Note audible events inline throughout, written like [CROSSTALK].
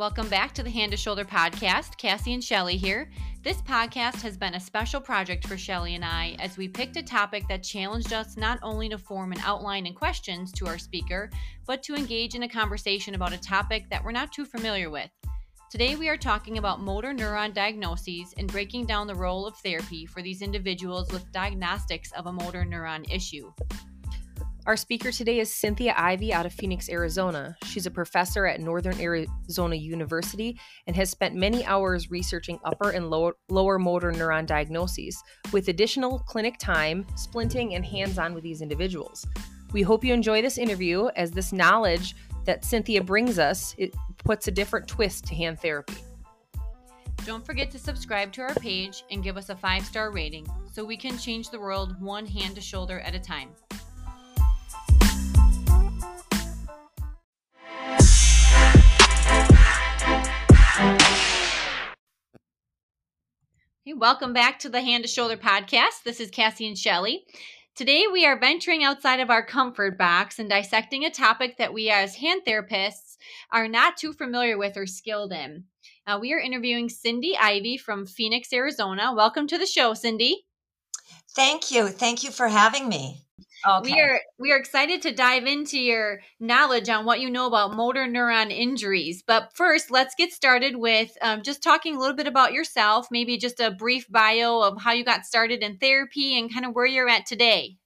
Welcome back to the Hand to Shoulder podcast. Cassie and Shelly here. This podcast has been a special project for Shelly and I as we picked a topic that challenged us not only to form an outline and questions to our speaker, but to engage in a conversation about a topic that we're not too familiar with. Today, we are talking about motor neuron diagnoses and breaking down the role of therapy for these individuals with diagnostics of a motor neuron issue. Our speaker today is Cynthia Ivy out of Phoenix, Arizona. She's a professor at Northern Arizona University and has spent many hours researching upper and lower, lower motor neuron diagnoses, with additional clinic time, splinting, and hands on with these individuals. We hope you enjoy this interview as this knowledge that Cynthia brings us it puts a different twist to hand therapy. Don't forget to subscribe to our page and give us a five star rating so we can change the world one hand to shoulder at a time. Welcome back to the Hand to Shoulder podcast. This is Cassie and Shelly. Today, we are venturing outside of our comfort box and dissecting a topic that we, as hand therapists, are not too familiar with or skilled in. Uh, we are interviewing Cindy Ivy from Phoenix, Arizona. Welcome to the show, Cindy. Thank you. Thank you for having me. Okay. We are we are excited to dive into your knowledge on what you know about motor neuron injuries. But first, let's get started with um, just talking a little bit about yourself. Maybe just a brief bio of how you got started in therapy and kind of where you're at today.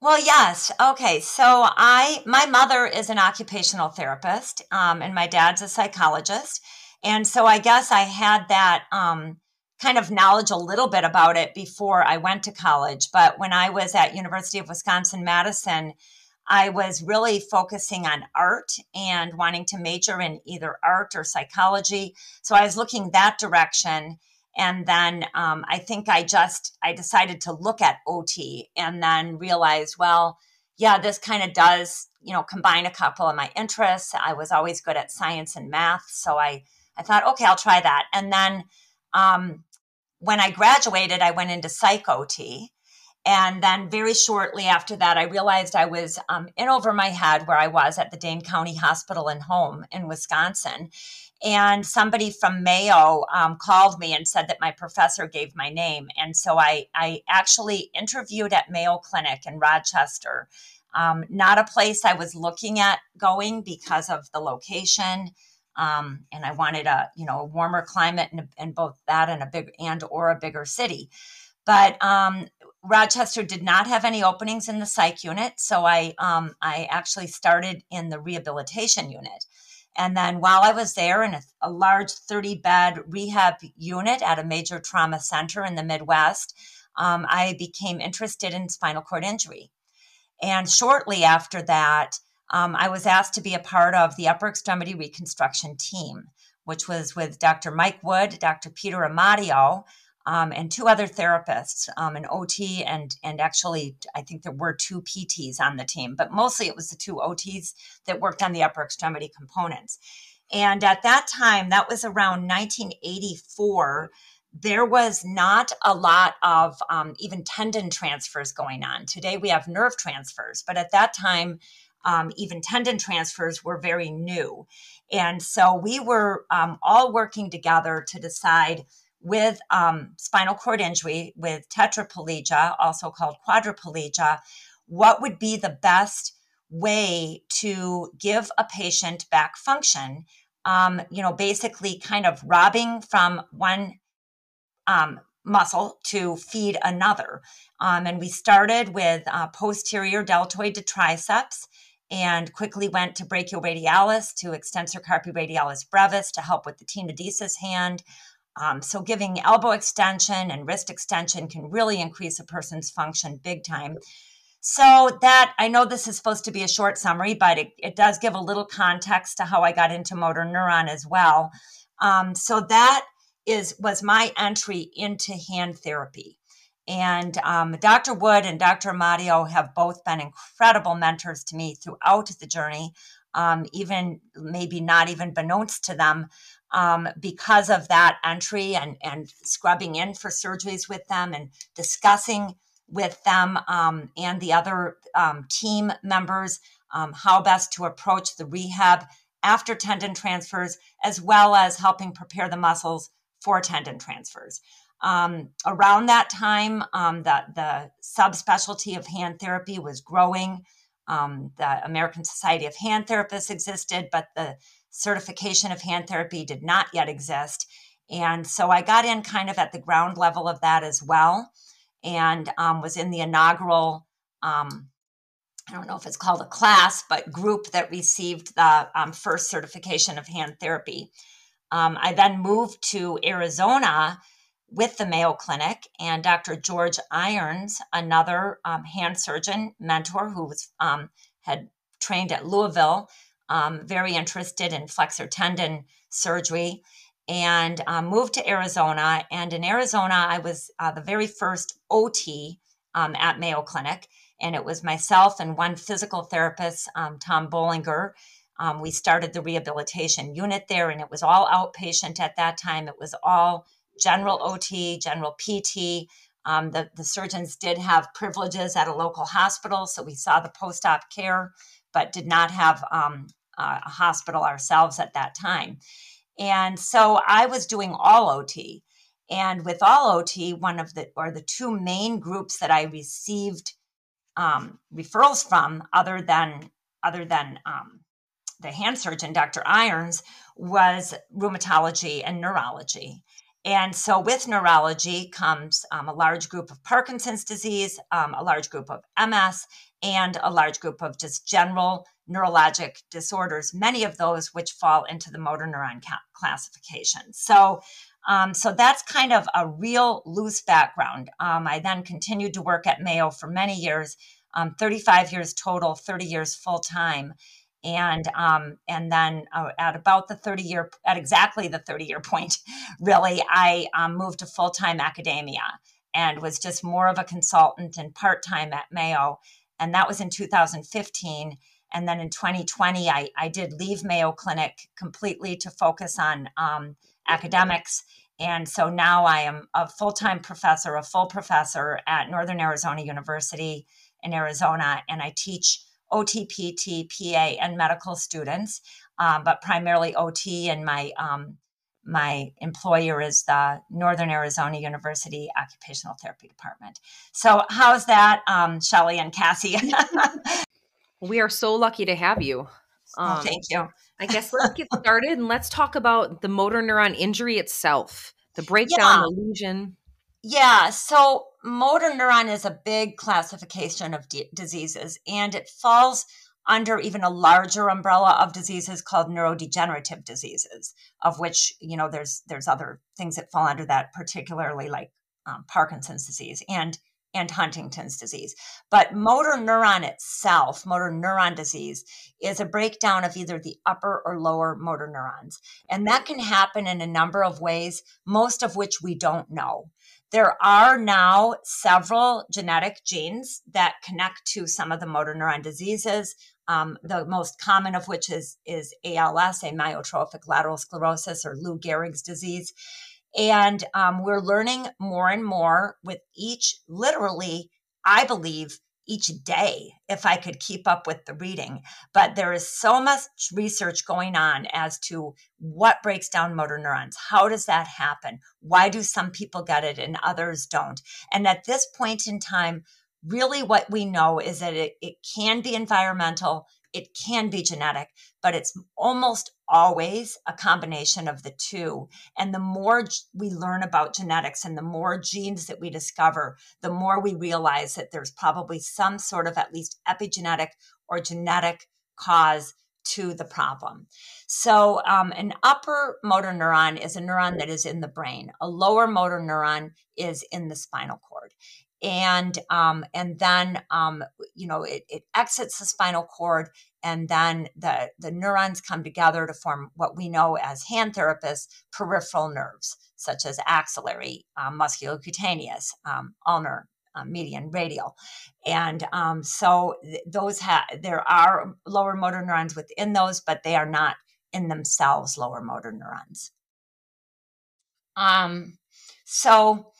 Well, yes. Okay. So I, my mother is an occupational therapist, um, and my dad's a psychologist, and so I guess I had that um, kind of knowledge a little bit about it before I went to college. But when I was at University of Wisconsin Madison, I was really focusing on art and wanting to major in either art or psychology. So I was looking that direction. And then um, I think I just I decided to look at OT and then realized, well, yeah, this kind of does you know combine a couple of my interests. I was always good at science and math, so I I thought, okay, I'll try that. And then um, when I graduated, I went into psych OT. And then very shortly after that, I realized I was um, in over my head where I was at the Dane County Hospital and Home in Wisconsin. And somebody from Mayo um, called me and said that my professor gave my name. And so I, I actually interviewed at Mayo Clinic in Rochester. Um, not a place I was looking at going because of the location um, and I wanted a you know a warmer climate and, both that and a big and or a bigger city. But um, Rochester did not have any openings in the psych unit, so I um, I actually started in the rehabilitation unit. And then while I was there in a, a large 30 bed rehab unit at a major trauma center in the Midwest, um, I became interested in spinal cord injury. And shortly after that, um, I was asked to be a part of the upper extremity reconstruction team, which was with Dr. Mike Wood, Dr. Peter Amadio, um, and two other therapists, um, an OT, and and actually I think there were two PTs on the team, but mostly it was the two OTs that worked on the upper extremity components. And at that time, that was around 1984 there was not a lot of um, even tendon transfers going on. Today we have nerve transfers, but at that time um, even tendon transfers were very new. And so we were um, all working together to decide with um, spinal cord injury, with tetraplegia, also called quadriplegia, what would be the best way to give a patient back function. Um, you know, basically kind of robbing from one um, muscle to feed another. Um, and we started with uh, posterior deltoid to triceps and quickly went to brachioradialis to extensor carpi radialis brevis to help with the tenodesis hand. Um, so, giving elbow extension and wrist extension can really increase a person's function big time. So, that I know this is supposed to be a short summary, but it, it does give a little context to how I got into motor neuron as well. Um, so, that is was my entry into hand therapy. And um, Dr. Wood and Dr. Amadio have both been incredible mentors to me throughout the journey, um, even maybe not even beknownst to them um, because of that entry and, and scrubbing in for surgeries with them and discussing with them um, and the other um, team members um, how best to approach the rehab after tendon transfers, as well as helping prepare the muscles for tendon transfers. Um, around that time, um, the, the subspecialty of hand therapy was growing. Um, the American Society of Hand Therapists existed, but the certification of hand therapy did not yet exist. And so I got in kind of at the ground level of that as well and um, was in the inaugural um, I don't know if it's called a class, but group that received the um, first certification of hand therapy. Um, I then moved to Arizona with the Mayo Clinic and Dr. George Irons, another um, hand surgeon mentor who was um, had trained at Louisville, um, very interested in flexor tendon surgery, and um, moved to Arizona. And in Arizona, I was uh, the very first OT at Mayo Clinic and it was myself and one physical therapist, um, Tom Bollinger. Um, we started the rehabilitation unit there, and it was all outpatient at that time. It was all general OT, general PT. Um, the, the surgeons did have privileges at a local hospital, so we saw the post op care, but did not have um, a hospital ourselves at that time. And so I was doing all OT. And with all OT, one of the or the two main groups that I received um, referrals from other than other than um, the hand surgeon, Dr. Irons, was rheumatology and neurology. And so, with neurology comes um, a large group of Parkinson's disease, um, a large group of MS, and a large group of just general neurologic disorders, many of those which fall into the motor neuron ca- classification. So, um, so that's kind of a real loose background. Um, I then continued to work at Mayo for many years, um, 35 years total, 30 years full time. And um, and then uh, at about the 30 year, at exactly the 30 year point, [LAUGHS] really, I um, moved to full time academia and was just more of a consultant and part time at Mayo. And that was in 2015. And then in 2020, I, I did leave Mayo Clinic completely to focus on um, academics. And so now I am a full time professor, a full professor at Northern Arizona University in Arizona, and I teach OT, PT, PA, and medical students, um, but primarily OT. And my um, my employer is the Northern Arizona University Occupational Therapy Department. So, how's that, um, Shelly and Cassie? [LAUGHS] we are so lucky to have you. Oh, um, oh, thank you. I guess let's get started and let's talk about the motor neuron injury itself, the breakdown, yeah. the lesion. Yeah, so motor neuron is a big classification of d- diseases, and it falls under even a larger umbrella of diseases called neurodegenerative diseases, of which you know there's there's other things that fall under that, particularly like um, Parkinson's disease and and Huntington's disease. But motor neuron itself, motor neuron disease, is a breakdown of either the upper or lower motor neurons. And that can happen in a number of ways, most of which we don't know. There are now several genetic genes that connect to some of the motor neuron diseases. Um, the most common of which is, is ALS, amyotrophic lateral sclerosis, or Lou Gehrig's disease. And um, we're learning more and more with each, literally, I believe, each day if I could keep up with the reading. But there is so much research going on as to what breaks down motor neurons. How does that happen? Why do some people get it and others don't? And at this point in time, really what we know is that it, it can be environmental, it can be genetic, but it's almost always a combination of the two. And the more we learn about genetics and the more genes that we discover, the more we realize that there's probably some sort of at least epigenetic or genetic cause to the problem. So, um, an upper motor neuron is a neuron that is in the brain. A lower motor neuron is in the spinal cord and um, and then um, you know it, it exits the spinal cord and then the the neurons come together to form what we know as hand therapists peripheral nerves such as axillary um, musculocutaneous um, ulnar uh, median radial. And um, so th- those there are lower motor neurons within those but they are not in themselves lower motor neurons. Um so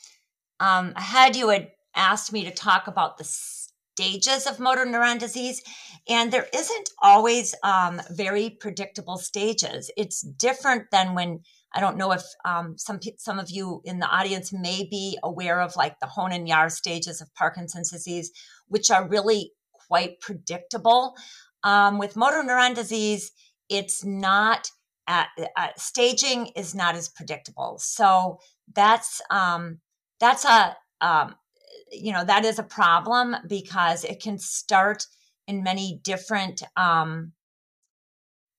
um, had you had asked me to talk about the stages of motor neuron disease, and there isn't always um, very predictable stages. It's different than when I don't know if um, some some of you in the audience may be aware of like the Hoehn Yahr stages of Parkinson's disease, which are really quite predictable. Um, with motor neuron disease, it's not at, uh, staging is not as predictable. So that's um, that's a um, you know that is a problem because it can start in many different um,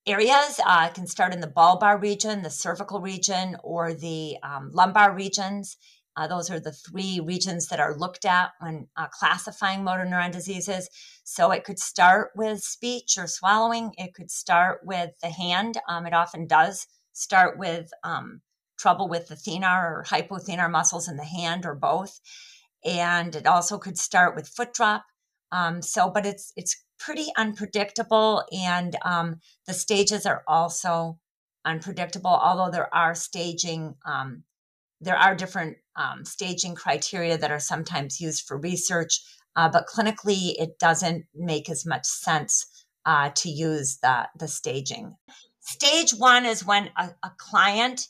areas. Uh, it can start in the bulbar region, the cervical region, or the um, lumbar regions. Uh, those are the three regions that are looked at when uh, classifying motor neuron diseases. So it could start with speech or swallowing. It could start with the hand. Um, it often does start with um, trouble with the thenar or hypothenar muscles in the hand or both. And it also could start with foot drop. Um, so, but it's it's pretty unpredictable, and um, the stages are also unpredictable. Although there are staging, um, there are different um, staging criteria that are sometimes used for research, uh, but clinically it doesn't make as much sense uh, to use the the staging. Stage one is when a, a client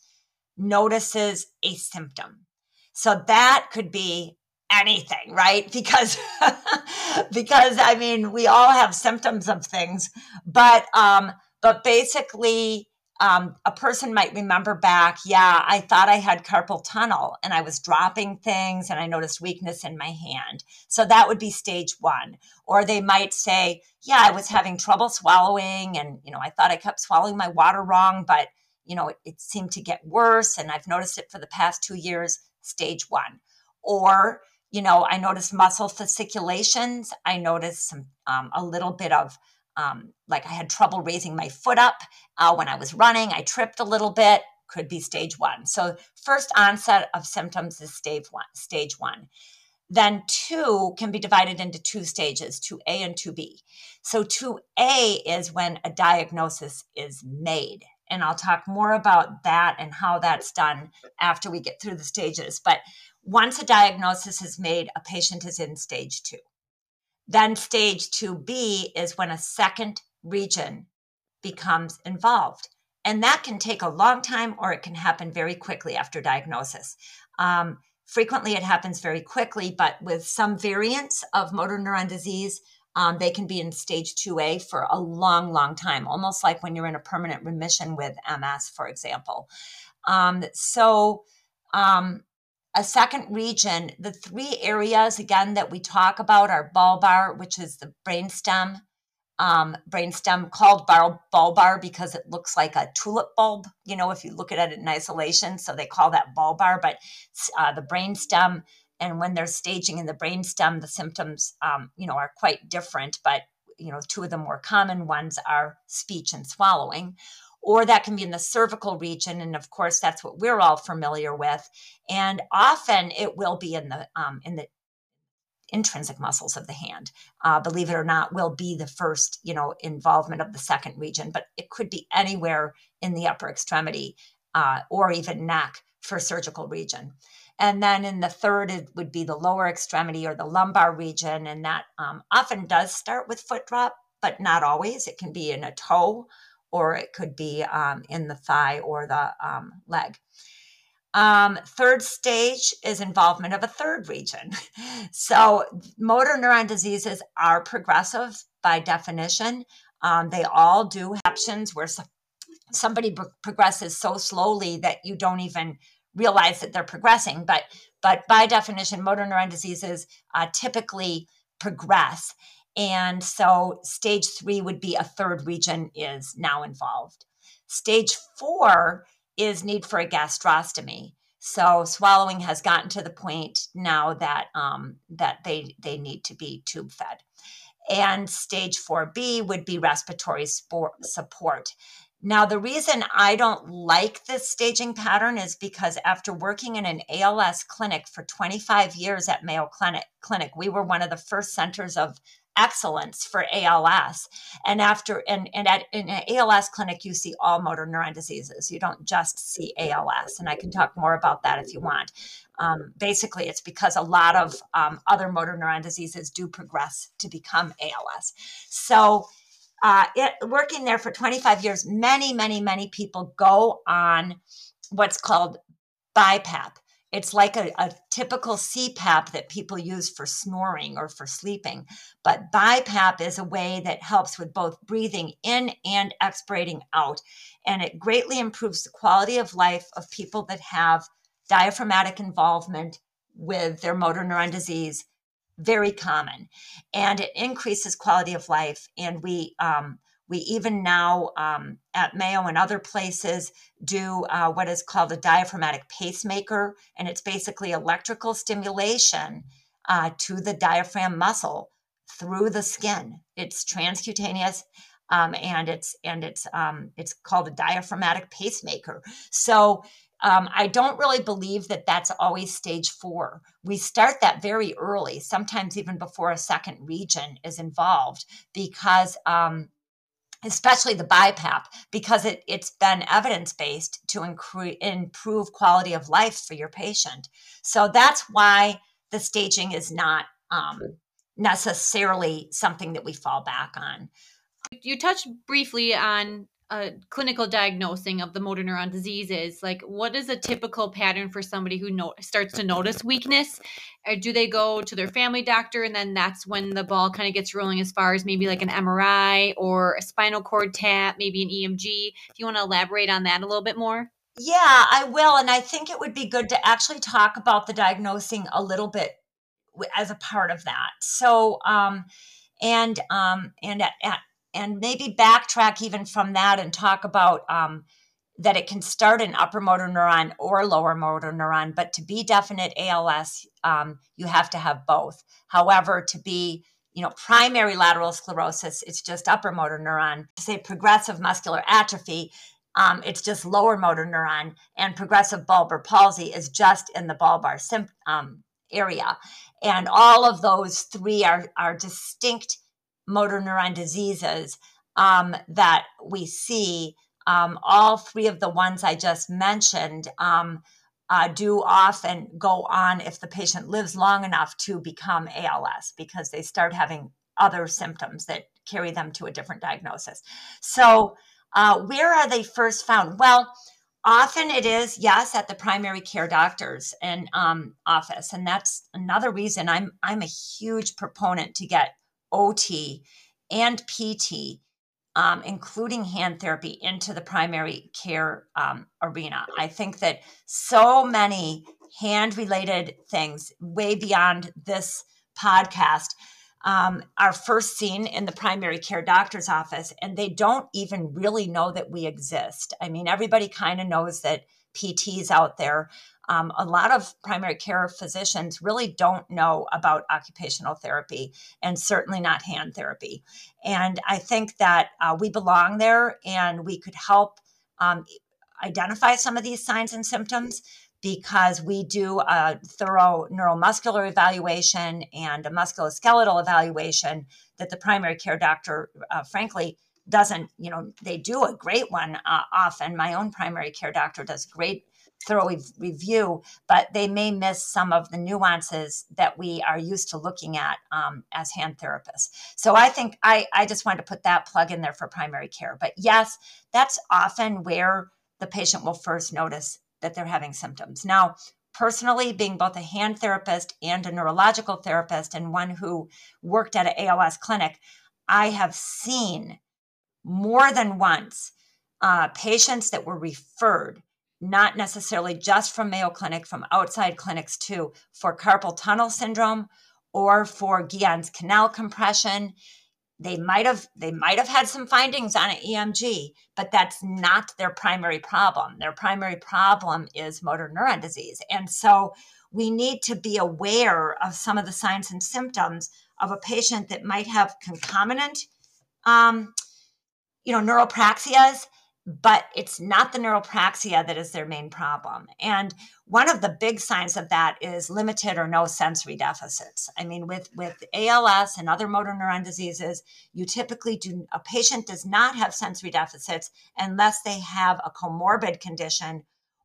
notices a symptom. So that could be anything, right? Because [LAUGHS] because I mean, we all have symptoms of things, but um but basically um, a person might remember back, yeah, I thought I had carpal tunnel and I was dropping things and I noticed weakness in my hand. So that would be stage one. Or they might say, yeah, I was having trouble swallowing and, you know, I thought I kept swallowing my water wrong, but, you know, it, it seemed to get worse and I've noticed it for the past two years, stage one. Or you know, I noticed muscle fasciculations. I noticed some um, a little bit of um, like I had trouble raising my foot up uh, when I was running. I tripped a little bit. Could be stage one. So first onset of symptoms is stage one. Stage one. Then two can be divided into two stages, 2A and 2B. So 2A is when a diagnosis is made. And I'll talk more about that and how that's done after we get through the stages. But once a diagnosis is made, a patient is in stage two. Then stage 2B is when a second region becomes involved. And that can take a long time or it can happen very quickly after diagnosis. Um, frequently, it happens very quickly, but with some variants of motor neuron disease, um, they can be in stage 2A for a long, long time, almost like when you're in a permanent remission with MS, for example. Um, so, um, a second region, the three areas again that we talk about are bulbar, which is the brainstem, um, brainstem called bar- bulbar because it looks like a tulip bulb, you know, if you look at it in isolation. So they call that bulbar, but uh, the brainstem, and when they're staging in the brainstem, the symptoms, um, you know, are quite different, but you know, two of the more common ones are speech and swallowing or that can be in the cervical region. And of course, that's what we're all familiar with. And often it will be in the um, in the intrinsic muscles of the hand. Uh, believe it or not, will be the first you know involvement of the second region, but it could be anywhere in the upper extremity uh, or even neck for cervical region. And then in the third, it would be the lower extremity or the lumbar region. And that um, often does start with foot drop, but not always. It can be in a toe or it could be um, in the thigh or the um, leg. Um, third stage is involvement of a third region. [LAUGHS] So, motor neuron diseases are progressive by definition. Um, they all do options where somebody progresses so slowly that you don't even realize that they're progressing. But, but by definition, motor neuron diseases uh, typically progress. And so stage three would be a third region is now involved. Stage four is need for a gastrostomy. So swallowing has gotten to the point now that um, that they they need to be tube fed. And stage 4B would be respiratory support. Now, the reason I don't like this staging pattern is because after working in an ALS clinic for 25 years at Mayo Clinic, clinic we were one of the first centers of excellence for ALS. And after and, and at in an ALS clinic, you see all motor neuron diseases. You don't just see ALS. And I can talk more about that if you want. um, basically, it's because a lot of um, other motor neuron diseases do progress to become ALS. So, uh, it, working there for 25 years, many, many, many people go on what's called BiPAP. It's like a, a, typical CPAP that people use for snoring or for sleeping. But BiPAP is a way that helps with both breathing in and expirating out. And it greatly improves the quality of life of people that have diaphragmatic involvement with their motor neuron disease very common and it increases quality of life and we um, we even now um, at mayo and other places do uh, what is called a diaphragmatic pacemaker and it's basically electrical stimulation uh, to the diaphragm muscle through the skin it's transcutaneous um, and it's and it's um, it's called a diaphragmatic pacemaker so um, I don't really believe that that's always stage four. We start that very early, sometimes even before a second region is involved, because um, especially the BiPAP, because it, it's been evidence based to incre- improve quality of life for your patient. So that's why the staging is not um, necessarily something that we fall back on. You touched briefly on a clinical diagnosing of the motor neuron diseases like what is a typical pattern for somebody who no- starts to notice weakness? Or do they go to their family doctor and then that's when the ball kind of gets rolling as far as maybe like an mri or a spinal cord tap maybe an emg do you want to elaborate on that a little bit more? Yeah i will and i think it would be good to actually talk about the diagnosing a little bit as a part of that. So um and um and at, at and maybe backtrack even from that and talk about um, that it can start in upper motor neuron or lower motor neuron. But to be definite ALS, um, you have to have both. However, to be you know primary lateral sclerosis, it's just upper motor neuron. To say progressive muscular atrophy, um, it's just lower motor neuron, and progressive bulbar palsy is just in the bulbar um, area. And all of those three are are distinct motor neuron diseases um, that we see, um, all three of the ones I just mentioned um, uh, do often go on if the patient lives long enough to become ALS because they start having other symptoms that carry them to a different diagnosis. So, uh, where are they first found? Well, often it is yes at the primary care doctor's and um, office, and that's another reason I'm I'm a huge proponent to get OT and PT, um, including hand therapy, into the primary care um, arena. I think that so many hand related things, way beyond this podcast, um, are first seen in the primary care doctor's office, and they don't even really know that we exist. I mean, everybody kind of knows that PTs out there um, a lot of primary care physicians really don't know about occupational therapy and certainly not hand therapy. And I think that uh, we belong there and we could help um, identify some of these signs and symptoms because we do a thorough neuromuscular evaluation and a musculoskeletal evaluation that the primary care doctor, uh, frankly, doesn't, you know, they do a great one uh, often. My own primary care doctor does great thorough review, but they may miss some of the nuances that we are used to looking at um, as hand therapists. So I think I, I just wanted to put that plug in there for primary care. But yes, that's often where the patient will first notice that they're having symptoms. Now, personally, being both a hand therapist and a neurological therapist, and one who worked at an ALS clinic, I have seen more than once uh, patients that were referred not necessarily just from Mayo Clinic, from outside clinics too, for carpal tunnel syndrome or for Guyon's canal compression. They might have they might have had some findings on an EMG, but that's not their primary problem. Their primary problem is motor neuron disease. And so we need to be aware of some of the signs and symptoms of a patient that might have concomitant um, you know neuropraxias but it's not the neuropraxia that is their main problem. And one of the big signs of that is limited or no sensory deficits. I mean, with, with ALS and other motor neuron diseases, you typically do, a patient does not have sensory deficits unless they have a comorbid condition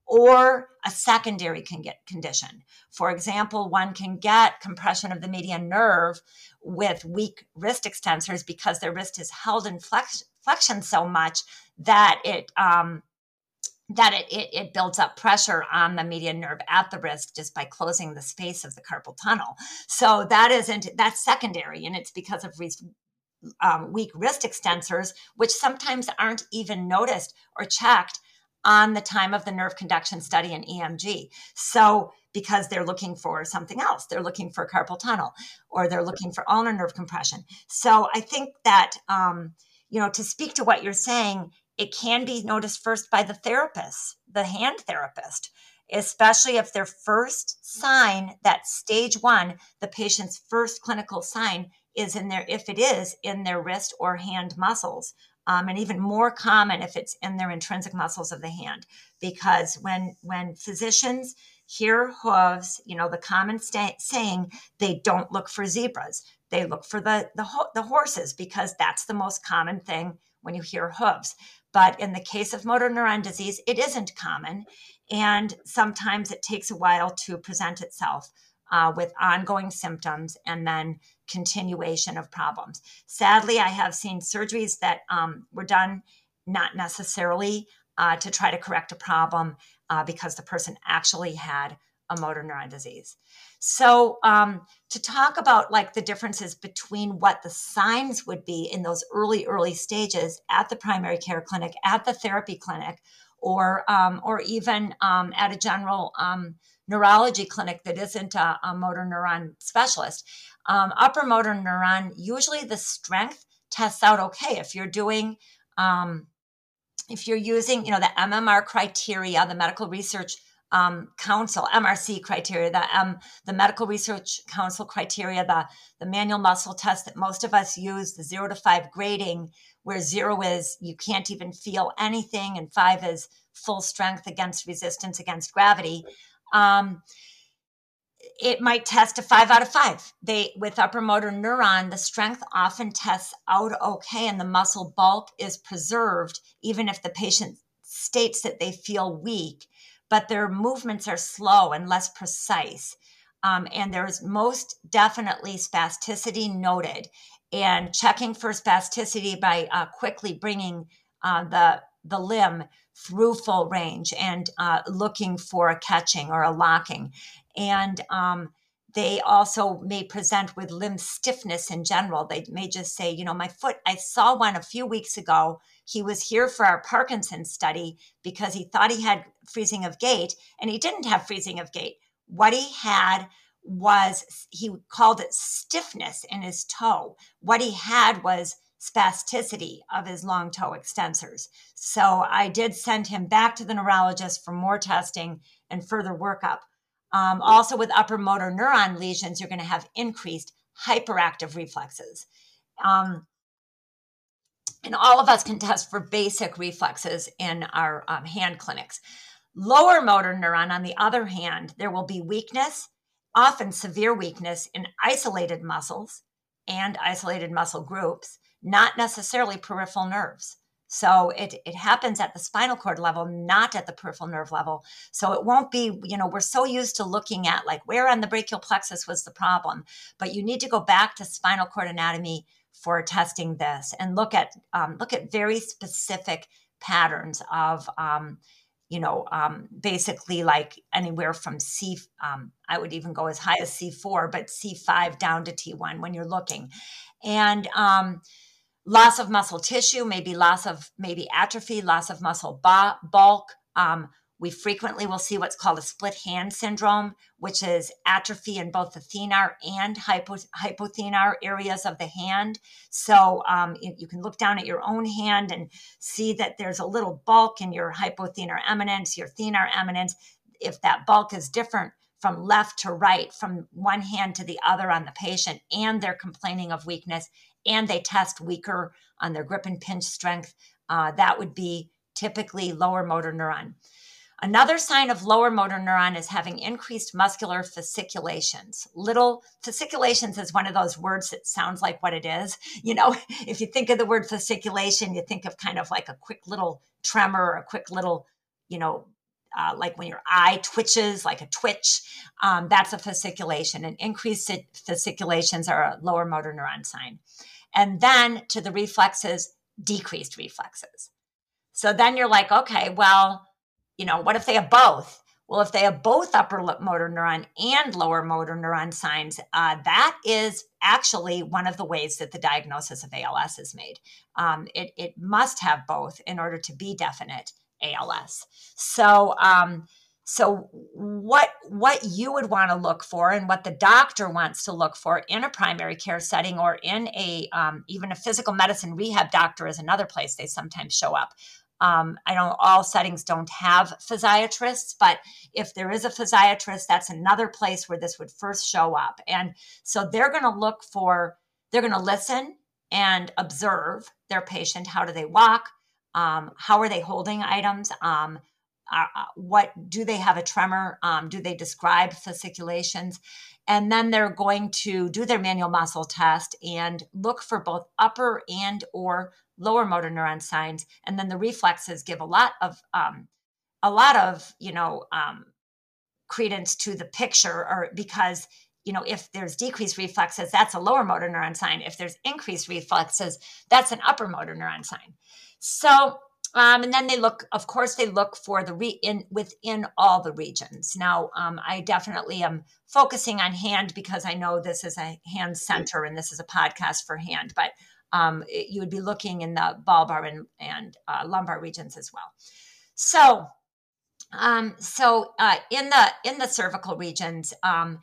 or a secondary con- condition. For example, one can get compression of the median nerve with weak wrist extensors because their wrist is held in flex- flexion so much that it um, that it, it, it, builds up pressure on the median nerve at the wrist just by closing the space of the carpal tunnel. So that isn't that's secondary, and it's because of um, weak wrist extensors, which sometimes aren't even noticed or checked on the time of the nerve conduction study in EMG. So because they're looking for something else, they're looking for carpal tunnel, or they're looking for ulnar nerve compression. So I think that um, you know to speak to what you're saying it can be noticed first by the therapist, the hand therapist, especially if their first sign, that stage one, the patient's first clinical sign is in their, if it is in their wrist or hand muscles. Um, and even more common if it's in their intrinsic muscles of the hand, because when when physicians hear hooves, you know the common saying, they don't look for zebras, they look for the the, ho- the horses because that's the most common thing when you hear hooves. But in the case of motor neuron disease, it isn't common. And sometimes it takes a while to present itself uh, with ongoing symptoms and then continuation of problems. Sadly, I have seen surgeries that um, were done not necessarily uh, to try to correct a problem uh, because the person actually had a motor neuron disease. So, um, to talk about like the differences between what the signs would be in those early, early stages at the primary care clinic, at the therapy clinic, or um, or even um, at a general um, neurology clinic that isn't a, a motor neuron specialist. Um, upper motor neuron, usually the strength tests out okay if you're doing um, if you're using you know the mmr criteria the medical research um, council MRC criteria, the um, the medical research council criteria, the the manual muscle test that most of us use, the zero to five grading, where zero is you can't even feel anything, and five is full strength against resistance against gravity. Um, it might test a five out of five. They with upper motor neuron, the strength often tests out okay, and the muscle bulk is preserved, even if the patient states that they feel weak but their movements are slow and less precise. Um, and there's most definitely spasticity noted. And checking for spasticity by uh, quickly bringing uh, the the limb through full range and uh, looking for a catching or a locking. And um, they also may present with limb stiffness in general. They may just say, you know, my foot, I saw one a few weeks ago. He was here for our Parkinson's study because he thought he had freezing of gait and he didn't have freezing of gait. What he had was, he called it stiffness in his toe. What he had was spasticity of his long toe extensors. So I did send him back to the neurologist for more testing and further workup. Um, also, with upper motor neuron lesions, you're going to have increased hyperactive reflexes. Um, and all of us can test for basic reflexes in our um, hand clinics. Lower motor neuron, on the other hand, there will be weakness, often severe weakness in isolated muscles and isolated muscle groups, not necessarily peripheral nerves. So it, it happens at the spinal cord level, not at the peripheral nerve level. So it won't be, you know, we're so used to looking at like where on the brachial plexus was the problem, but you need to go back to spinal cord anatomy for testing this and look at um, look at very specific patterns of um, you know um, basically like anywhere from c um, i would even go as high as c4 but c5 down to t1 when you're looking and um, loss of muscle tissue, maybe loss of maybe atrophy, loss of muscle bulk. We frequently will see what's called a split hand syndrome, which is atrophy in both the thenar and hypo, hypothenar areas of the hand. So um, you can look down at your own hand and see that there's a little bulk in your hypothenar eminence, your thenar eminence. If that bulk is different from left to right, from one hand to the other on the patient, and they're complaining of weakness, and they test weaker on their grip and pinch strength, uh, that would be typically lower motor neuron. Another sign of lower motor neuron is having increased muscular fasciculations. Little fasciculations is one of those words that sounds like what it is. You know, [LAUGHS] if you think of the word fasciculation, you think of kind of like a quick little tremor or a quick little, you know, uh, like when your eye twitches, like a twitch, um, that's a fasciculation. And increased fasciculations are a lower motor neuron sign. And then to the reflexes, decreased reflexes. So then you're like, okay, well, you know, what if they have both? Well, if they have both upper motor neuron and lower motor neuron signs, uh, that is actually one of the ways that the diagnosis of ALS is made. Um, it, it must have both in order to be definite ALS. So, um, so what what you would want to look for, and what the doctor wants to look for in a primary care setting, or in a um, even a physical medicine rehab doctor is another place they sometimes show up. Um, I know all settings don't have physiatrists, but if there is a physiatrist, that's another place where this would first show up. And so they're going to look for, they're going to listen and observe their patient. How do they walk? Um, how are they holding items? Um, uh, uh what do they have a tremor? Um, do they describe fasciculations? And then they're going to do their manual muscle test and look for both upper and or lower motor neuron signs, and then the reflexes give a lot of um, a lot of you know um, credence to the picture, or because you know if there's decreased reflexes, that's a lower motor neuron sign. If there's increased reflexes, that's an upper motor neuron sign. So um, and then they look, of course, they look for the re in within all the regions. Now, um, I definitely am focusing on hand because I know this is a hand center and this is a podcast for hand, but um, it, you would be looking in the bulbar and, and uh, lumbar regions as well. So, um, so uh, in the in the cervical regions, um,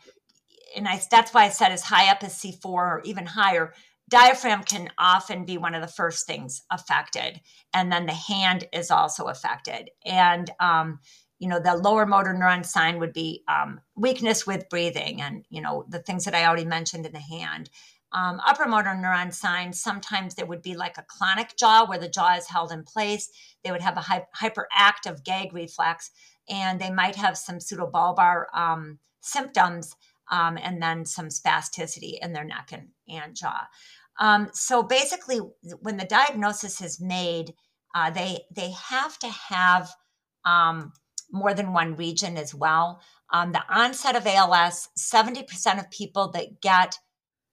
and I, that's why I said as high up as C4 or even higher, diaphragm can often be one of the first things affected, and then the hand is also affected. And um, you know, the lower motor neuron sign would be um, weakness with breathing, and you know the things that I already mentioned in the hand um, upper motor neuron signs, sometimes there would be like a clonic jaw where the jaw is held in place. They would have a hy- hyperactive gag reflex, and they might have some pseudobulbar um, symptoms um, and then some spasticity in their neck and, and jaw. Um, so basically, when the diagnosis is made, uh, they they have to have um, more than one region as well. Um, the onset of ALS, 70% of people that get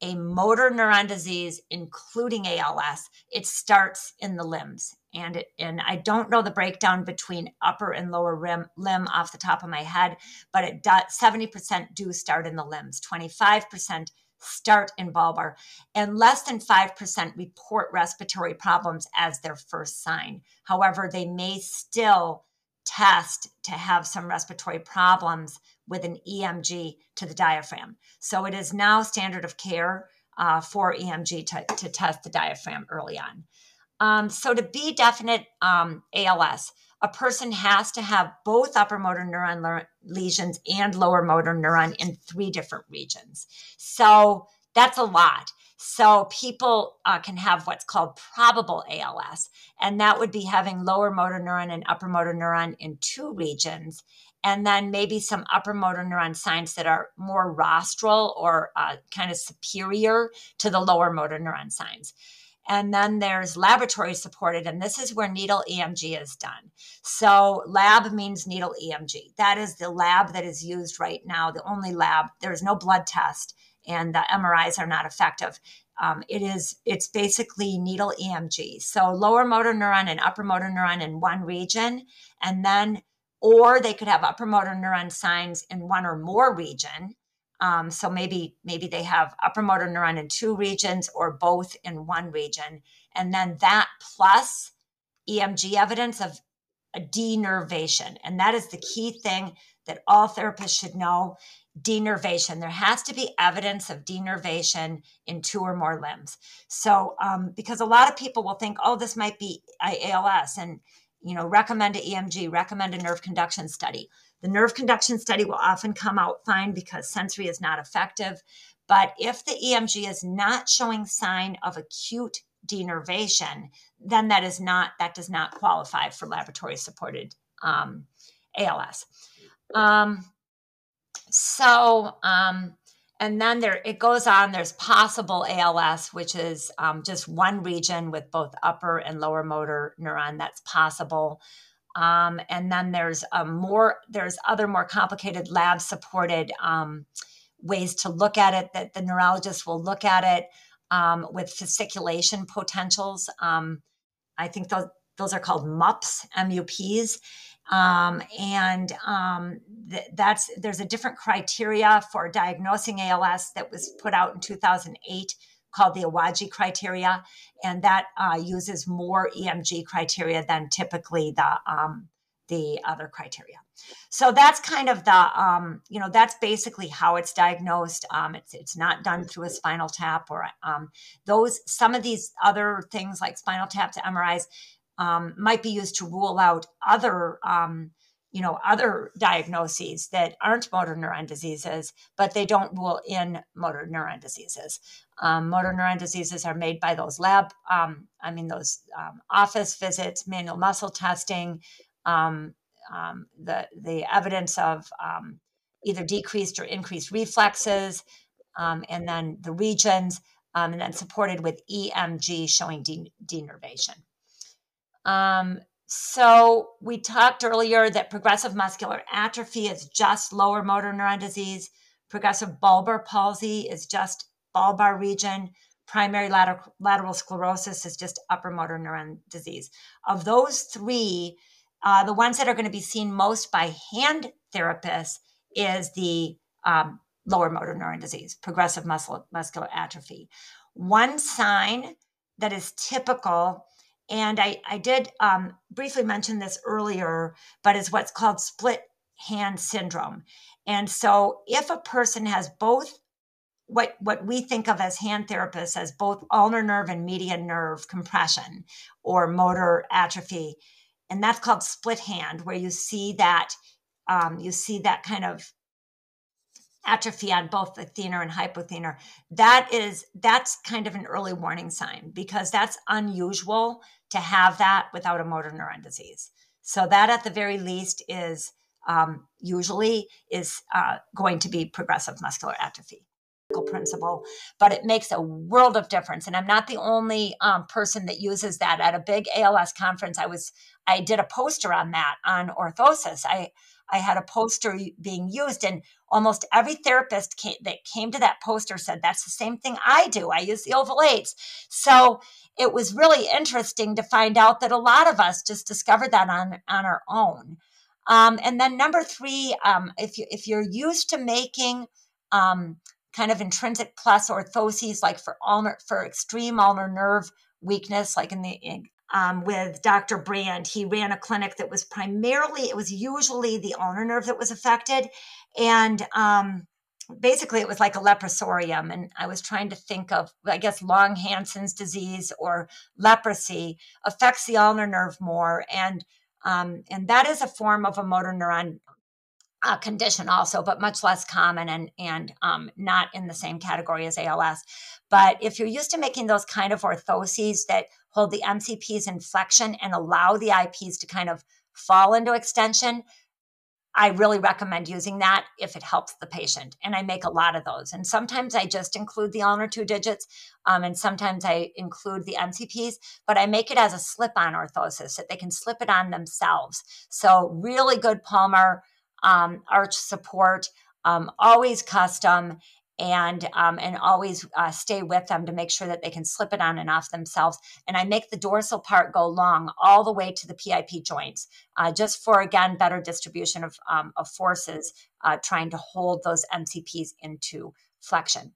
a motor neuron disease, including ALS, it starts in the limbs. And it, and I don't know the breakdown between upper and lower rim, limb off the top of my head, but it does 70% do start in the limbs, 25% start in bulbar, and less than 5% report respiratory problems as their first sign. However, they may still test to have some respiratory problems with an EMG to the diaphragm. So it is now standard of care uh, for EMG to, to test the diaphragm early on. Um, so to be definite um, ALS, a person has to have both upper motor neuron le- lesions and lower motor neuron in three different regions. So that's a lot. So people uh, can have what's called probable ALS, and that would be having lower motor neuron and upper motor neuron in two regions, and then maybe some upper motor neuron signs that are more rostral or uh, kind of superior to the lower motor neuron signs. And then there's laboratory supported, and this is where needle EMG is done. So, lab means needle EMG. That is the lab that is used right now, the only lab. There is no blood test, and the MRIs are not effective. Um, it is it's basically needle EMG. So lower motor neuron and upper motor neuron in one region, and then or they could have upper motor neuron signs in one or more region. Um, so maybe maybe they have upper motor neuron in two regions or both in one region, and then that plus EMG evidence of a denervation, and that is the key thing that all therapists should know. Denervation. There has to be evidence of denervation in two or more limbs. So, um, because a lot of people will think, oh, this might be ALS, and you know, recommend an EMG, recommend a nerve conduction study. The nerve conduction study will often come out fine because sensory is not effective. But if the EMG is not showing sign of acute denervation, then that is not that does not qualify for laboratory supported um, ALS. Um, so um, and then there it goes on there's possible als which is um, just one region with both upper and lower motor neuron that's possible Um, and then there's more there's other more complicated lab supported um, ways to look at it that the neurologist will look at it um, with fasciculation potentials. Um, I think those those are called MUPs, MUPs. Um, and um, th- that's there's a different criteria for diagnosing ALS that was put out in 2008 called the Awaji criteria, and that uh, uses more EMG criteria than typically the um, the other criteria. So that's kind of the um, you know that's basically how it's diagnosed. Um, it's it's not done through a spinal tap or um, those some of these other things like spinal taps, MRIs um, might be used to rule out other um, you know other diagnoses that aren't motor neuron diseases but they don't rule in motor neuron diseases. Um, motor neuron diseases are made by those lab um, i mean those um, office visits manual muscle testing um, um, the the evidence of either decreased or increased reflexes and then the regions and then supported with emg showing de- denervation um, so we talked earlier that progressive muscular atrophy is just lower motor neuron disease. Progressive bulbar palsy is just bulbar region. Primary lateral, lateral sclerosis is just upper motor neuron disease. Of those three, uh, the ones that are going to be seen most by hand therapists is the um, lower motor neuron disease, progressive muscle, muscular atrophy. One sign that is typical and I, I did um, briefly mention this earlier, but it's what's called split hand syndrome. And so if a person has both what what we think of as hand therapists as both ulnar nerve and median nerve compression or motor atrophy, and that's called split hand, where you see that um, you see that kind of atrophy on both the thenar and hypothenar that is that's kind of an early warning sign because that's unusual to have that without a motor neuron disease. So that at the very least is um, usually is uh, going to be progressive muscular atrophy. Principle but it makes a world of difference. And i'm not the only um, person that uses that. At a big als conference i was i did a poster on that on orthosis. I I had a poster being used, and almost every therapist came, that came to that poster said, That's the same thing I do. I use the oval eights. So it was really interesting to find out that a lot of us just discovered that on, on our own. Um, and then number three, um, if, you, if you're used to making um, kind of intrinsic plus orthoses, like for ulnar, for extreme ulnar nerve weakness, like in the um, with Dr. Brand. He ran a clinic that was primarily, it was usually the ulnar nerve that was affected. And um, basically, it was like a leprosarium. And I was trying to think of, I guess, Long Hansen's disease or leprosy affects the ulnar nerve more. And um, and that is a form of a motor neuron uh, condition also, but much less common and and um, not in the same category as ALS. But if you're used to making those kind of orthoses that hold the MCPs in flexion and allow the IPs to kind of fall into extension, I really recommend using that if it helps the patient. And I make a lot of those. And sometimes I just include the ulnar two digits, um, and sometimes I include the MCPs, but I make it as a slip on orthosis that they can slip it on themselves. So, really good palmar um, arch support, um, always custom, and um, and always uh, stay with them to make sure that they can slip it on and off themselves. And I make the dorsal part go long all the way to the PIP joints, uh, just for again better distribution of um, of forces, uh, trying to hold those MCPs into flexion.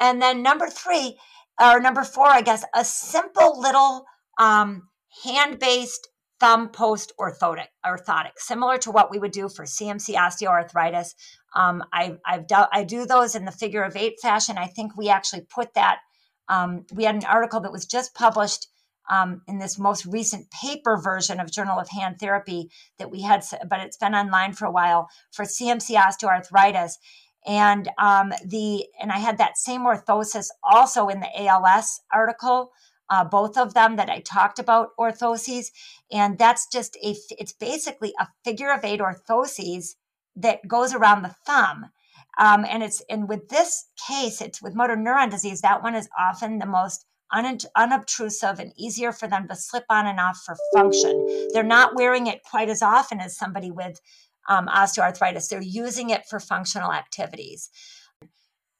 And then number three or number four, I guess, a simple little um, hand based thumb post orthotic, orthotic, similar to what we would do for CMC osteoarthritis. Um, I, I've do, I do those in the figure of eight fashion. I think we actually put that. Um, we had an article that was just published um, in this most recent paper version of Journal of Hand Therapy that we had, but it's been online for a while for CMC osteoarthritis. And um, the and I had that same orthosis also in the ALS article uh, both of them that I talked about orthoses. And that's just a, it's basically a figure of eight orthoses that goes around the thumb. Um, and it's, and with this case, it's with motor neuron disease, that one is often the most un- unobtrusive and easier for them to slip on and off for function. They're not wearing it quite as often as somebody with um, osteoarthritis. They're using it for functional activities.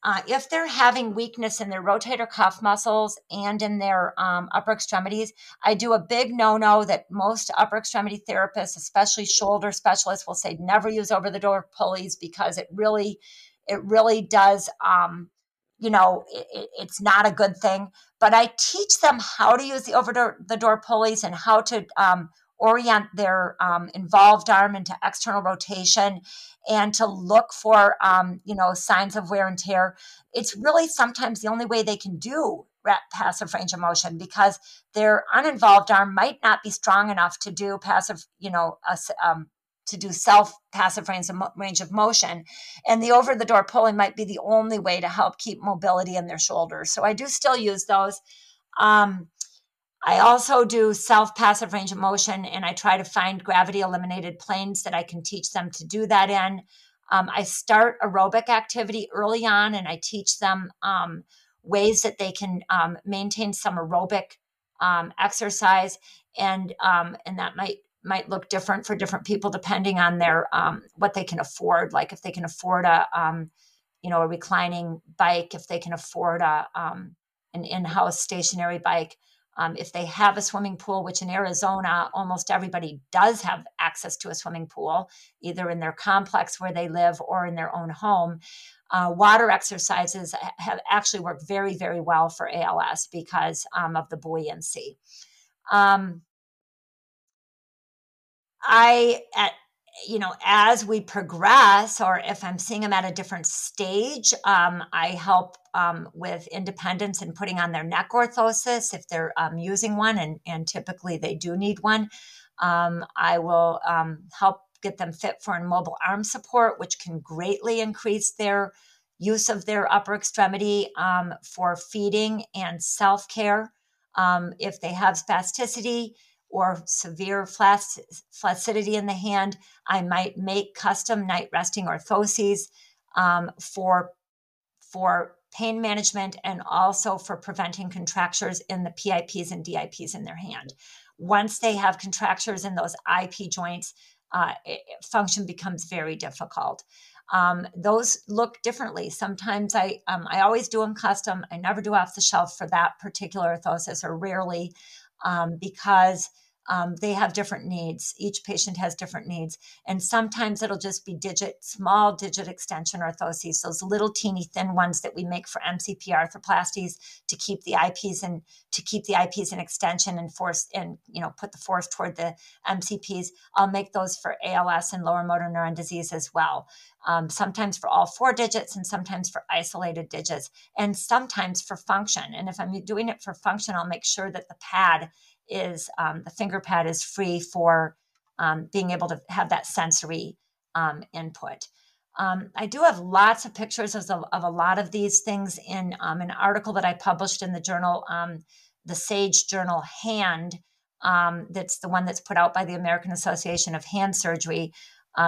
Uh, if they're having weakness in their rotator cuff muscles and in their um, upper extremities, I do a big no no that most upper extremity therapists, especially shoulder specialists, will say never use over the door pulleys because it really, it really does. Um, you know, it, it's not a good thing. But I teach them how to use the over the door pulleys and how to um, orient their um, involved arm into external rotation and to look for um, you know signs of wear and tear. It's really sometimes the only way they can do passive range of motion because their uninvolved arm might not be strong enough to do passive you know a, um, to do self passive range of, range of motion. And the over the door pulling might be the only way to help keep mobility in their shoulders. So i do still use those. Um, I also do self passive range of motion and I try to find gravity eliminated planes that I can teach them to do that in. Um, I start aerobic activity early on and I teach them um, ways that they can um, maintain some aerobic um, exercise and um, and that might might look different for different people depending on their um, what they can afford like if they can afford a you know a reclining bike if they can afford a an in-house stationary bike um, if they have a swimming pool, which in Arizona, almost everybody does have access to a swimming pool, either in their complex where they live or in their own home. Uh, water exercises have actually worked very, very well for ALS because um, of the buoyancy. Um, I at you know, as we progress, or if I'm seeing them at a different stage, um, I help um, with independence and putting on their neck orthosis if they're um, using one, and, and typically they do need one. Um, I will um, help get them fit for mobile arm support, which can greatly increase their use of their upper extremity um, for feeding and self care. if they have spasticity, or severe flaccidity in the hand, I might make custom night resting orthoses um, for, for pain management and also for preventing contractures in the PIPs and DIPs in their hand. Once they have contractures in those IP joints, uh, it, function becomes very difficult. Um, those look differently. Sometimes I um, I always do them custom. I never do off the shelf for that particular orthosis, or rarely um, because um, they have different needs. Each patient has different needs. And sometimes it'll just be digit, small digit extension orthoses, those little teeny thin ones that we make for MCP arthroplasties to keep the IPs and to keep the IPs in extension and force and you know put the force toward the MCPs. I'll make those for ALS and lower motor neuron disease as well. Um, sometimes for all four digits and sometimes for isolated digits and sometimes for function. And if I'm doing it for function, I'll make sure that the pad is um, the finger pad is free for um, being able to have that sensory um, input. Um, I do have lots of pictures of, of, a lot of these things in um, an article that I published in the journal, um, the Sage Journal Hand. that's the one that's put out by the American Association of Hand Surgery.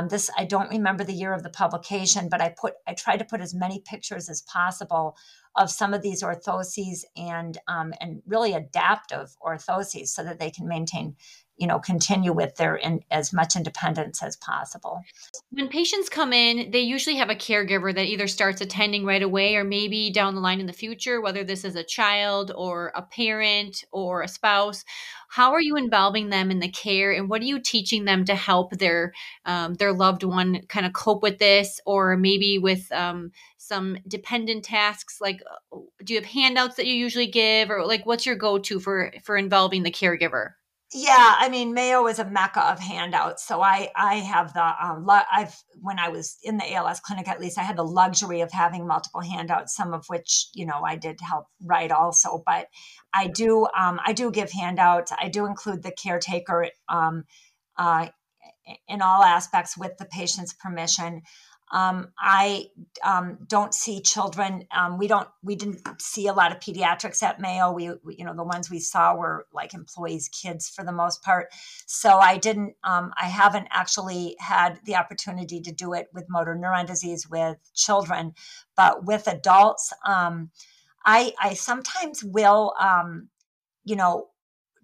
This I don't remember the year of the publication, but I put I tried to put as many pictures as possible of some of these orthoses and um, and really adaptive orthoses so that they can maintain you know continue with their in, as much independence as possible. When patients come in they usually have a caregiver that either starts attending right away or maybe down the line in the future whether this is a child or a parent or a spouse. How are you involving them in the care and what are you teaching them to help their um, their loved one kind of cope with this or maybe with um, some dependent tasks? Like uh, do you have handouts that you usually give or like what's your go-to for for involving the caregiver yeah, I mean Mayo is a mecca of handouts. So I I have the um, I've when I was in the ALS clinic at least I had the luxury of having multiple handouts, some of which you know I did help write also. But I do um, I do give handouts. I do include the caretaker um, uh, in all aspects with the patient's permission. Um, I um, don't see children. Um, we don't. We didn't see a lot of pediatrics at Mayo. We, we, you know, the ones we saw were like employees' kids for the most part. So I didn't. Um, I haven't actually had the opportunity to do it with motor neuron disease with children, but with adults. Um, I I sometimes will um, you know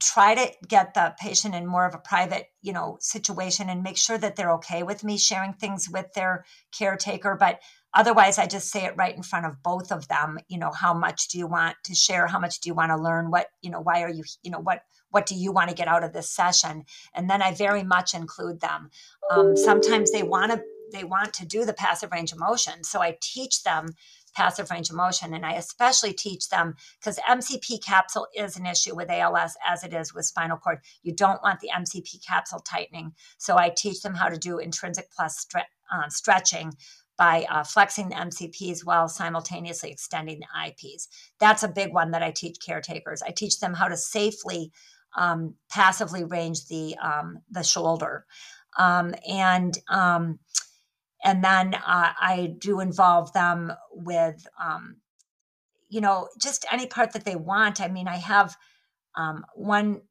try to get the patient in more of a private you know situation and make sure that they're okay with me sharing things with their caretaker. But otherwise i just say it right in front of both of them you know how much do you want to share? How much do you want to learn? What you know why are you you know what what do you want to get out of this session? And then i very much include them. Um, sometimes they want to they want to do the passive range of motion. So i teach them passive range of motion. And I especially teach them because MCP capsule is an issue with ALS as it is with spinal cord. You don't want the MCP capsule tightening. So I teach them how to do intrinsic plus stre- uh, stretching by uh, flexing the MCPs while simultaneously extending the IPs. That's a big one that I teach caretakers. I teach them how to safely um, passively range the um, the shoulder, um, and um, and then uh, I do involve them with, um, you know, just any part that they want. I mean, I have um, one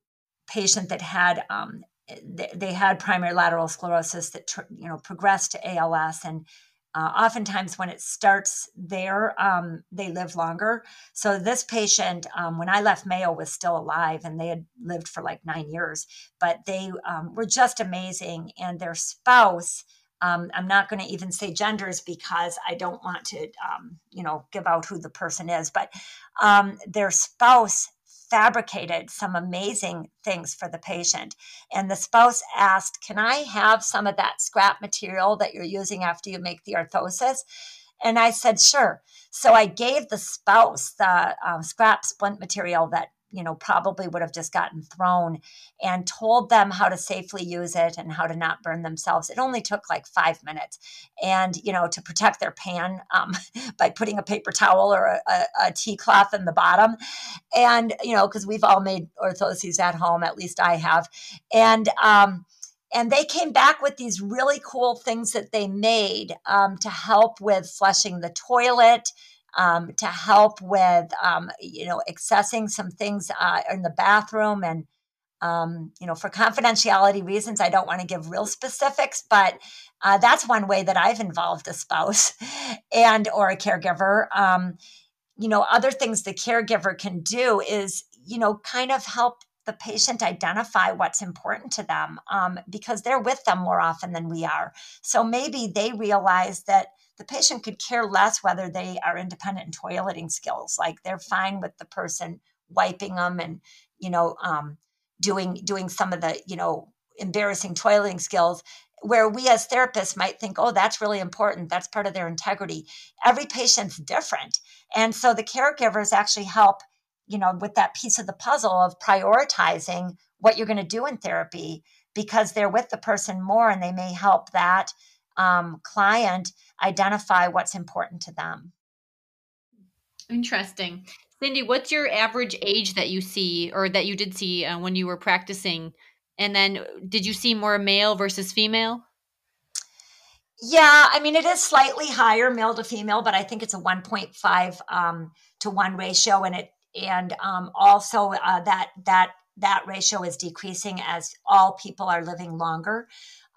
patient that had um, they, they, had primary lateral sclerosis that you know progressed to ALS, and uh, oftentimes when it starts there, um, they live longer. So this patient, um, when I left Mayo, was still alive, and they had lived for like nine years. But they um, were just amazing, and their spouse um, I'm not going to even say genders because I don't want to, um, you know, give out who the person is. But um, their spouse fabricated some amazing things for the patient. And the spouse asked, Can I have some of that scrap material that you're using after you make the orthosis? And I said, Sure. So I gave the spouse the um, scrap splint material that you know, probably would have just gotten thrown and told them how to safely use it and how to not burn themselves. It only took like five minutes. And, you know, to protect their pan um, [LAUGHS] by putting a paper towel or a, a, a tea cloth in the bottom. And, you know, because we've all made orthoses at home, at least I have. And, um, and they came back with these really cool things that they made um, to help with flushing the toilet um, to help with, um, you know, accessing some things uh, in the bathroom. And, um, you know, for confidentiality reasons, I don't want to give real specifics, but uh, that's one way that I've involved a spouse [LAUGHS] and or a caregiver. Um, you know, other things the caregiver can do is, you know, kind of help the patient identify what's important to them um, because they're with them more often than we are. So maybe they realize that the patient could care less whether they are independent in toileting skills. Like they're fine with the person wiping them and, you know, um, doing doing some of the, you know, embarrassing toileting skills where we as therapists might think, oh, that's really important. That's part of their integrity. Every patient's different. And so the caregivers actually help, you know, with that piece of the puzzle of prioritizing what you're going to do in therapy because they're with the person more and they may help that um, client identify what's important to them. Interesting. Cindy, what's your average age that you see or that you did see uh, when you were practicing? And then did you see more male versus female? Yeah, I mean, it is slightly higher male to female, but I think it's a 1.5 um, to 1 ratio. And it, and um, also uh, that, that, that ratio is decreasing as all people are living longer.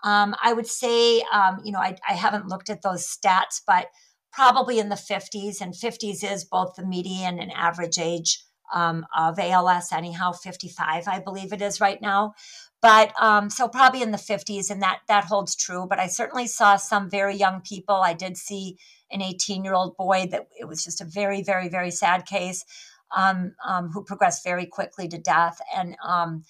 Um, I would say, um, you know, I, I haven't looked at those stats, but probably in the 50s, and 50s is both the median and average age um, of ALS, anyhow, 55, I believe it is right now. But um, so probably in the 50s, and that that holds true. But I certainly saw some very young people. I did see an 18 year old boy that it was just a very, very, very sad case um, um, who progressed very quickly to death. And um,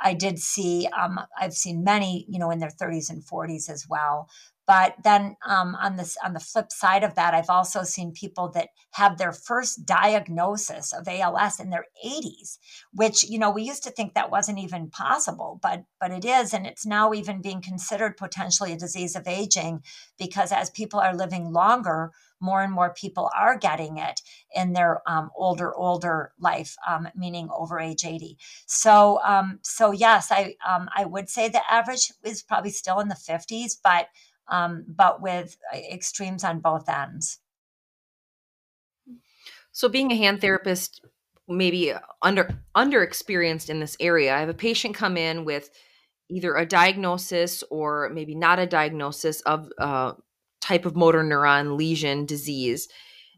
I did see, um, I've seen many, you know, in their 30s and 40s as well. But then um, on this, on the flip side of that, I've also seen people that have their first diagnosis of ALS in their 80s, which you know we used to think that wasn't even possible, but but it is, and it's now even being considered potentially a disease of aging because as people are living longer, more and more people are getting it in their um, older older life um, meaning over age 80 so um, so yes i um, i would say the average is probably still in the 50s but um, but with uh, extremes on both ends so being a hand therapist maybe under under experienced in this area i have a patient come in with either a diagnosis or maybe not a diagnosis of uh, type of motor neuron lesion disease.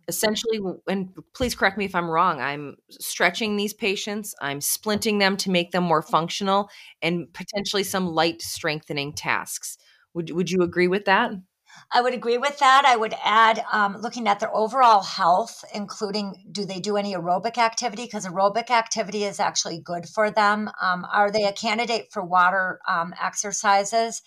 essentially and please correct me if i'm wrong i'm stretching these patients i'm splinting them to make them more functional and potentially some light strengthening tasks would, would you agree with that I would agree with that. I would add um, looking at their overall health, including do they do any aerobic activity? Because aerobic activity is actually good for them. Um, are they a candidate for water um, exercises?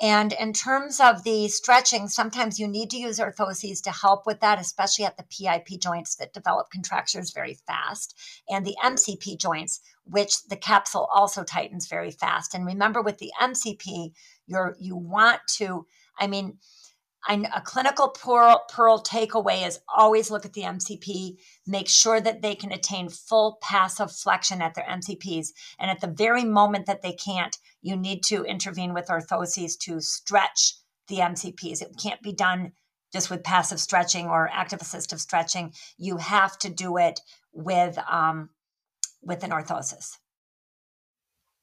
And in terms of the stretching, sometimes you need to use orthoses to help with that, especially at the PIP joints that develop contractures very fast, and the MCP joints, which the capsule also tightens very fast. And remember, with the MCP, you're you want to, I mean, a clinical pearl, pearl takeaway is always look at the MCP, make sure that they can attain full passive flexion at their MCPs. And at the very moment that they can't, you need to intervene with orthoses to stretch the MCPs. It can't be done just with passive stretching or active assistive stretching. You have to do it with um, with an orthosis.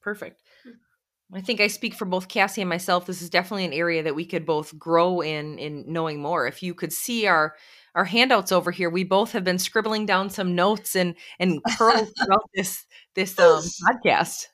Perfect. I think I speak for both Cassie and myself. This is definitely an area that we could both grow in in knowing more. If you could see our our handouts over here, we both have been scribbling down some notes and and pearls [LAUGHS] throughout this this um, podcast.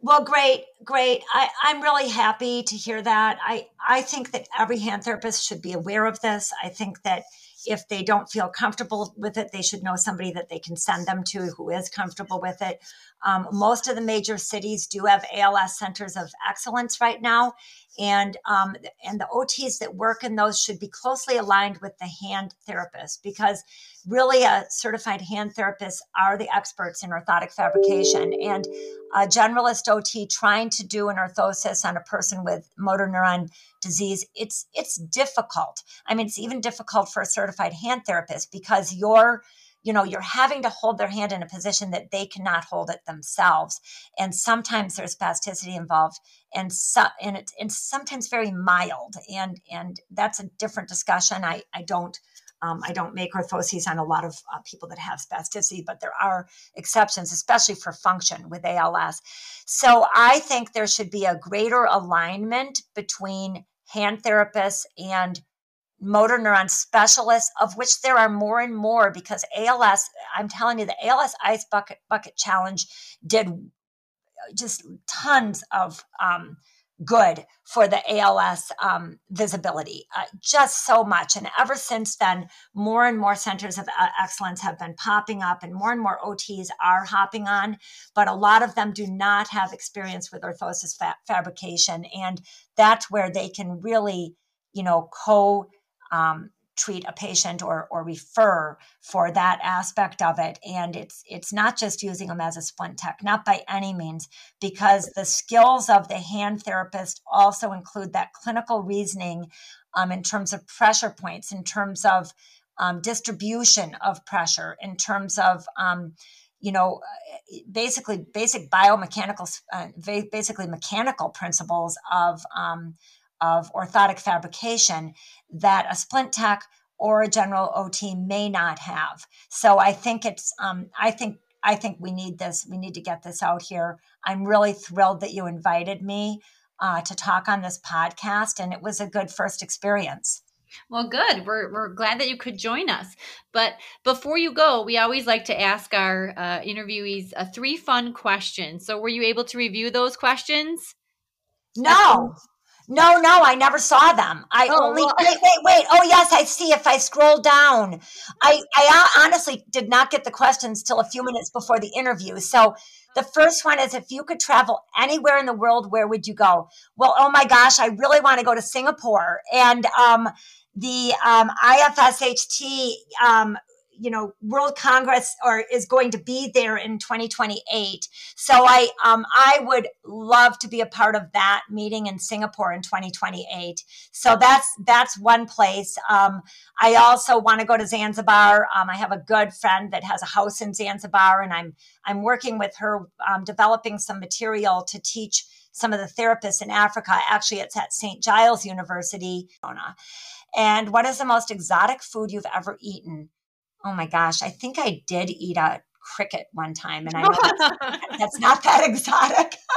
Well, great, great. I, I'm really happy to hear that. I, I think that every hand therapist should be aware of this. I think that if they don't feel comfortable with it, they should know somebody that they can send them to who is comfortable with it. Um, most of the major cities do have ALS centers of excellence right now, and um, and the OTs that work in those should be closely aligned with the hand therapist because really a certified hand therapist are the experts in orthotic fabrication and a generalist OT trying to do an orthosis on a person with motor neuron disease it's it's difficult. I mean it's even difficult for a certified hand therapist because you're you know you're having to hold their hand in a position that they cannot hold it themselves. And sometimes there's spasticity involved and so and it's, it's sometimes very mild. And and that's a different discussion. I i don't um, I don't make orthoses on a lot of uh, people that have spasticity, but there are exceptions, especially for function with ALS. So I think there should be a greater alignment between hand therapists and motor neuron specialists, of which there are more and more because ALS, I'm telling you, the ALS Ice Bucket, Bucket Challenge did just tons of um, good for the ALS um, visibility, uh, just so much. And ever since then, more and more centers of uh, excellence have been popping up, and more and more OTs are hopping on. But a lot of them do not have experience with orthosis fa- fabrication, and that's where they can really, you know, co um, treat a patient or or refer for that aspect of it. And it's it's not just using them as a splint tech not by any means because the skills of the hand therapist also include that clinical reasoning um, in terms of pressure points in terms of um, distribution of pressure in terms of um, you know basically basic biomechanical uh, basically mechanical principles of um, of orthotic fabrication that a splint tech or a general OT may not have. So I think it's um, I think I think we need this. We need to get this out here. I'm really thrilled that you invited me uh, to talk on this podcast, and it was a good first experience. Well, good. We're, we're glad that you could join us. But before you go, we always like to ask our uh, interviewees uh, three fun questions. So, were you able to review those questions? No. No, no, I never saw them. I oh, only well. wait, [LAUGHS] wait, wait. Oh, yes, I see. If I scroll down, I, I honestly did not get the questions till a few minutes before the interview. So the first one is if you could travel anywhere in the world, where would you go? Well, oh my gosh, I really want to go to Singapore, and um, the um, IFSHT um, you know world congress or is going to be there in 2028 so i um i would love to be a part of that meeting in singapore in 2028 so that's that's one place. Um i also want to go to zanzibar. Um, i have a good friend that has a house in zanzibar and i'm i'm working with her um, developing some material to teach some of the therapists in africa. Actually it's at st giles university and what is the most exotic food you've ever eaten oh my gosh, I think I did eat a cricket one time, and I that's, [LAUGHS] that's not that exotic. [LAUGHS]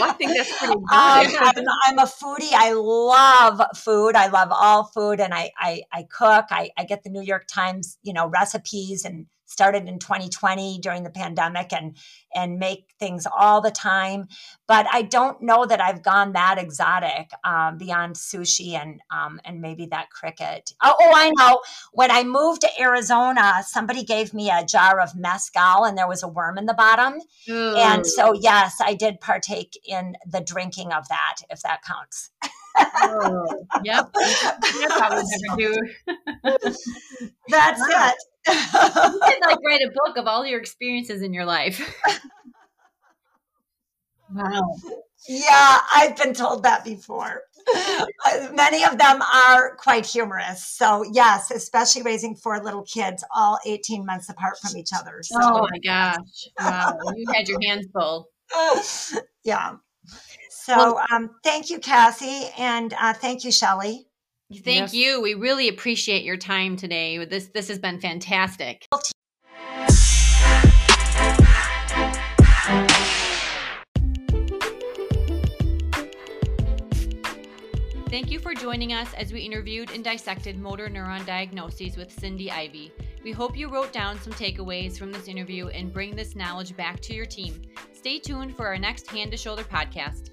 I think that's pretty [LAUGHS] good. Um, I'm, I'm, a foodie. I love food. I love all food, and I I, I cook. I, I get the New York Times, you know, recipes and started in 2020 during the pandemic and and make things all the time. But i don't know that i've gone that exotic um, beyond sushi and um, and maybe that cricket. Oh, oh, i know. When i moved to arizona somebody gave me a jar of mezcal and there was a worm in the bottom. Ooh. and so yes i did partake in the drinking of that if that counts [LAUGHS] oh, yep. [LAUGHS] That's how never do. [LAUGHS] That's wow. it you could like write a book of all your experiences in your life. [LAUGHS] wow. Yeah, I've been told that before. Uh, many of them are quite humorous. So, yes, especially raising four little kids, all 18 months apart from each other. So, oh my gosh. Wow. you had your hands full. yeah. So, well, um, thank you, Cassie. And uh, thank you, Shelly. Thank yes. you. We really appreciate your time today. This this has been fantastic. Thank you for joining us as we interviewed and dissected motor neuron diagnoses with Cindy Ivy. We hope you wrote down some takeaways from this interview and bring this knowledge back to your team. Stay tuned for our next Hand to Shoulder podcast.